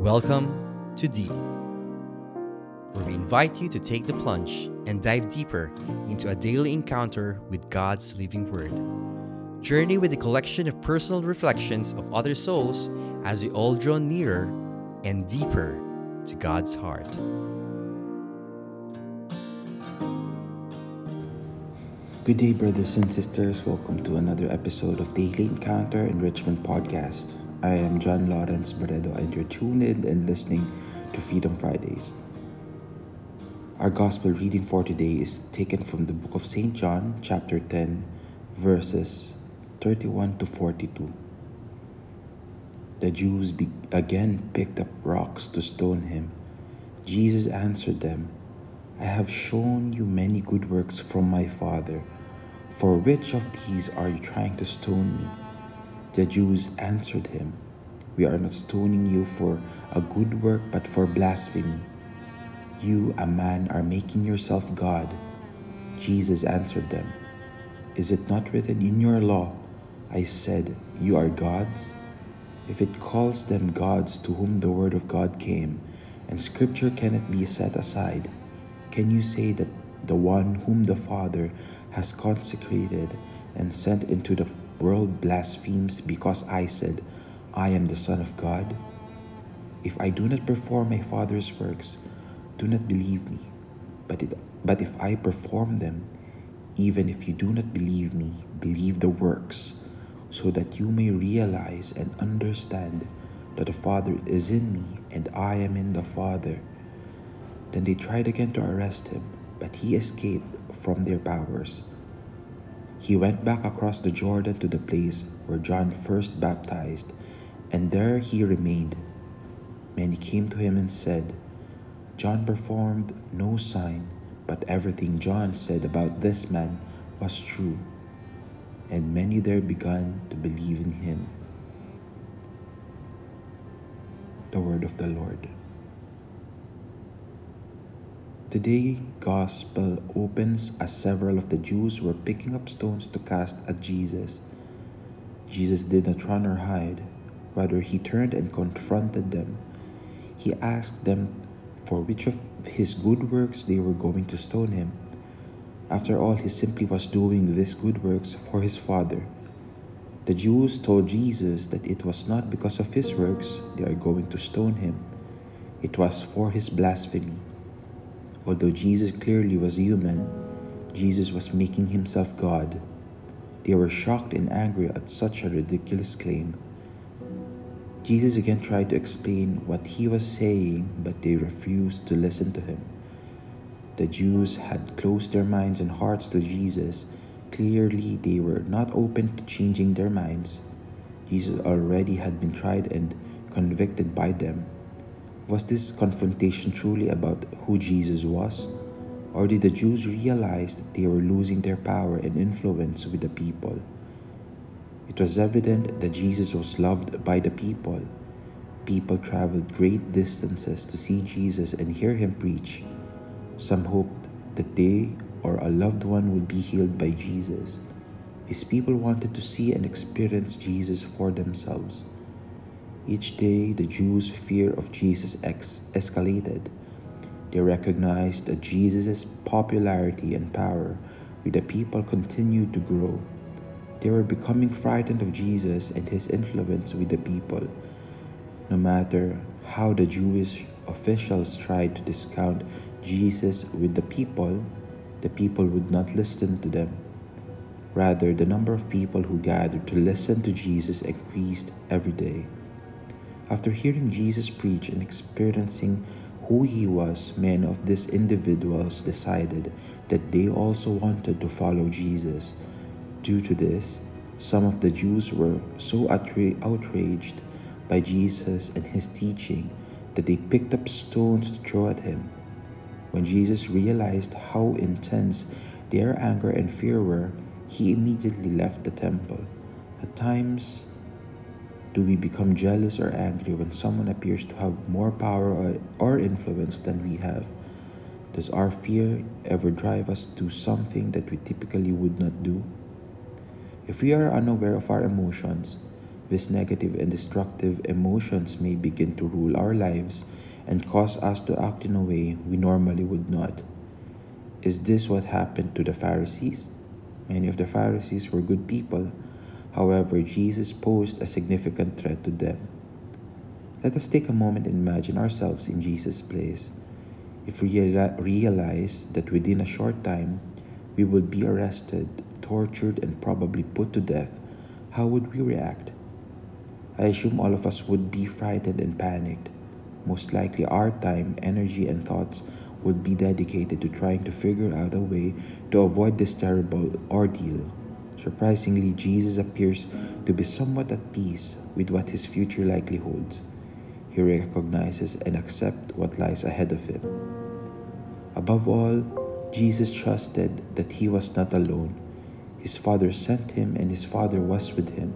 Welcome to Deep, where we invite you to take the plunge and dive deeper into a daily encounter with God's living Word. Journey with a collection of personal reflections of other souls as we all draw nearer and deeper to God's heart. Good day, brothers and sisters. Welcome to another episode of Daily Encounter Enrichment Podcast. I am John Lawrence Barredo, and you're tuned in and listening to Freedom Fridays. Our gospel reading for today is taken from the book of St. John, chapter 10, verses 31 to 42. The Jews be- again picked up rocks to stone him. Jesus answered them, I have shown you many good works from my Father. For which of these are you trying to stone me? The Jews answered him, We are not stoning you for a good work, but for blasphemy. You, a man, are making yourself God. Jesus answered them, Is it not written in your law, I said, You are gods? If it calls them gods to whom the word of God came, and scripture cannot be set aside, can you say that the one whom the Father has consecrated and sent into the world blasphemes because I said, I am the Son of God? If I do not perform my Father's works, do not believe me. But, it, but if I perform them, even if you do not believe me, believe the works, so that you may realize and understand that the Father is in me and I am in the Father. Then they tried again to arrest him, but he escaped from their powers. He went back across the Jordan to the place where John first baptized, and there he remained. Many came to him and said, John performed no sign, but everything John said about this man was true. And many there began to believe in him. The word of the Lord. Today, Gospel opens as several of the Jews were picking up stones to cast at Jesus. Jesus did not run or hide, rather, he turned and confronted them. He asked them for which of his good works they were going to stone him. After all, he simply was doing these good works for his Father. The Jews told Jesus that it was not because of his works they are going to stone him, it was for his blasphemy. Although Jesus clearly was human, Jesus was making himself God. They were shocked and angry at such a ridiculous claim. Jesus again tried to explain what he was saying, but they refused to listen to him. The Jews had closed their minds and hearts to Jesus. Clearly, they were not open to changing their minds. Jesus already had been tried and convicted by them. Was this confrontation truly about who Jesus was? Or did the Jews realize that they were losing their power and influence with the people? It was evident that Jesus was loved by the people. People traveled great distances to see Jesus and hear him preach. Some hoped that they or a loved one would be healed by Jesus. These people wanted to see and experience Jesus for themselves. Each day, the Jews' fear of Jesus ex- escalated. They recognized that Jesus' popularity and power with the people continued to grow. They were becoming frightened of Jesus and his influence with the people. No matter how the Jewish officials tried to discount Jesus with the people, the people would not listen to them. Rather, the number of people who gathered to listen to Jesus increased every day. After hearing Jesus preach and experiencing who he was, many of these individuals decided that they also wanted to follow Jesus. Due to this, some of the Jews were so outra- outraged by Jesus and his teaching that they picked up stones to throw at him. When Jesus realized how intense their anger and fear were, he immediately left the temple. At times, do we become jealous or angry when someone appears to have more power or, influence than we have? Does our fear ever drive us to something that we typically would not do? If we are unaware of our emotions, These negative and destructive emotions may begin to rule our lives and cause us to act in a way we normally would not. Is this what happened to the Pharisees? Many of the Pharisees were good people. However, Jesus posed a significant threat to them. Let us take a moment and imagine ourselves in Jesus' place. If we realize that within a short time we would be arrested, tortured, and probably put to death, how would we react? I assume all of us would be frightened and panicked. Most likely, our time, energy, and thoughts would be dedicated to trying to figure out a way to avoid this terrible ordeal. Surprisingly, Jesus appears to be somewhat at peace with what his future likely holds. He recognizes and accepts what lies ahead of him. Above all, Jesus trusted that he was not alone. His Father sent him, and his Father was with him.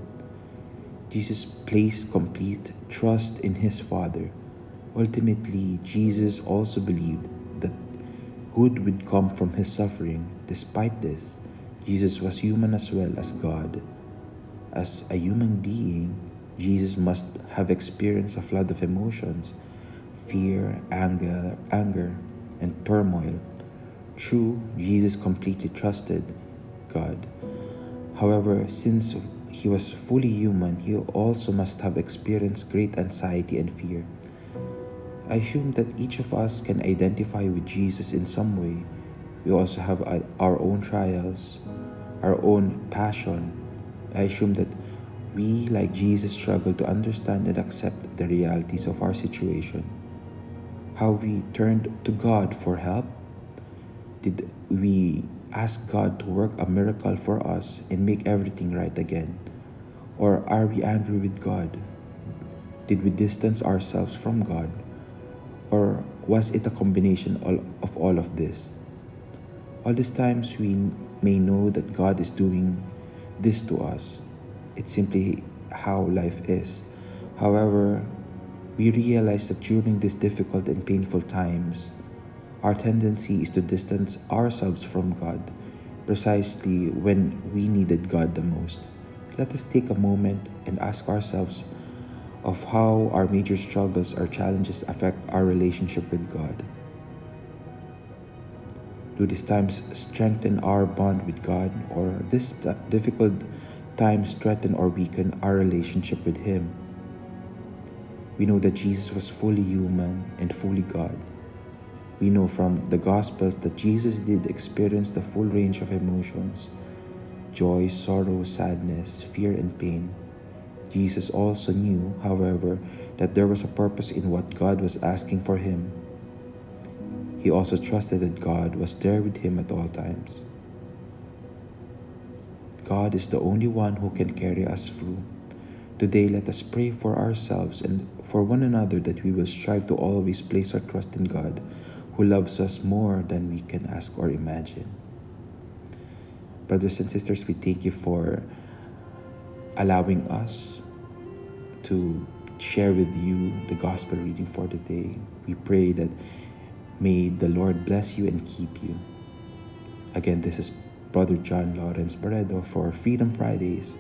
Jesus placed complete trust in his Father. Ultimately, Jesus also believed that good would come from his suffering. Despite this, Jesus was human as well as God. As a human being, Jesus must have experienced a flood of emotions fear, anger, anger, and turmoil. True, Jesus completely trusted God. However, since he was fully human, he also must have experienced great anxiety and fear. I assume that each of us can identify with Jesus in some way. We also have our own trials, our own passion. I assume that we, like Jesus, struggle to understand and accept the realities of our situation. How we turned to God for help? Did we ask God to work a miracle for us and make everything right again? Or are we angry with God? Did we distance ourselves from God? Or was it a combination of all of this? All these times we may know that God is doing this to us. It's simply how life is. However, we realize that during these difficult and painful times, our tendency is to distance ourselves from God precisely when we needed God the most. Let us take a moment and ask ourselves of how our major struggles or challenges affect our relationship with God. Do these times strengthen our bond with God, or this difficult times strengthen or weaken our relationship with Him? We know that Jesus was fully human and fully God. We know from the Gospels that Jesus did experience the full range of emotions joy, sorrow, sadness, fear, and pain. Jesus also knew, however, that there was a purpose in what God was asking for him. He also trusted that God was there with him at all times. God is the only one who can carry us through. Today, let us pray for ourselves and for one another that we will strive to always place our trust in God who loves us more than we can ask or imagine. Brothers and sisters, we thank you for allowing us to share with you the gospel reading for the day. We pray that may the Lord bless you and keep you. Again, this is Brother John Lawrence Barredo for Freedom Fridays.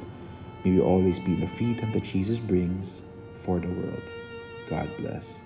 May we always be in the freedom that Jesus brings for the world. God bless.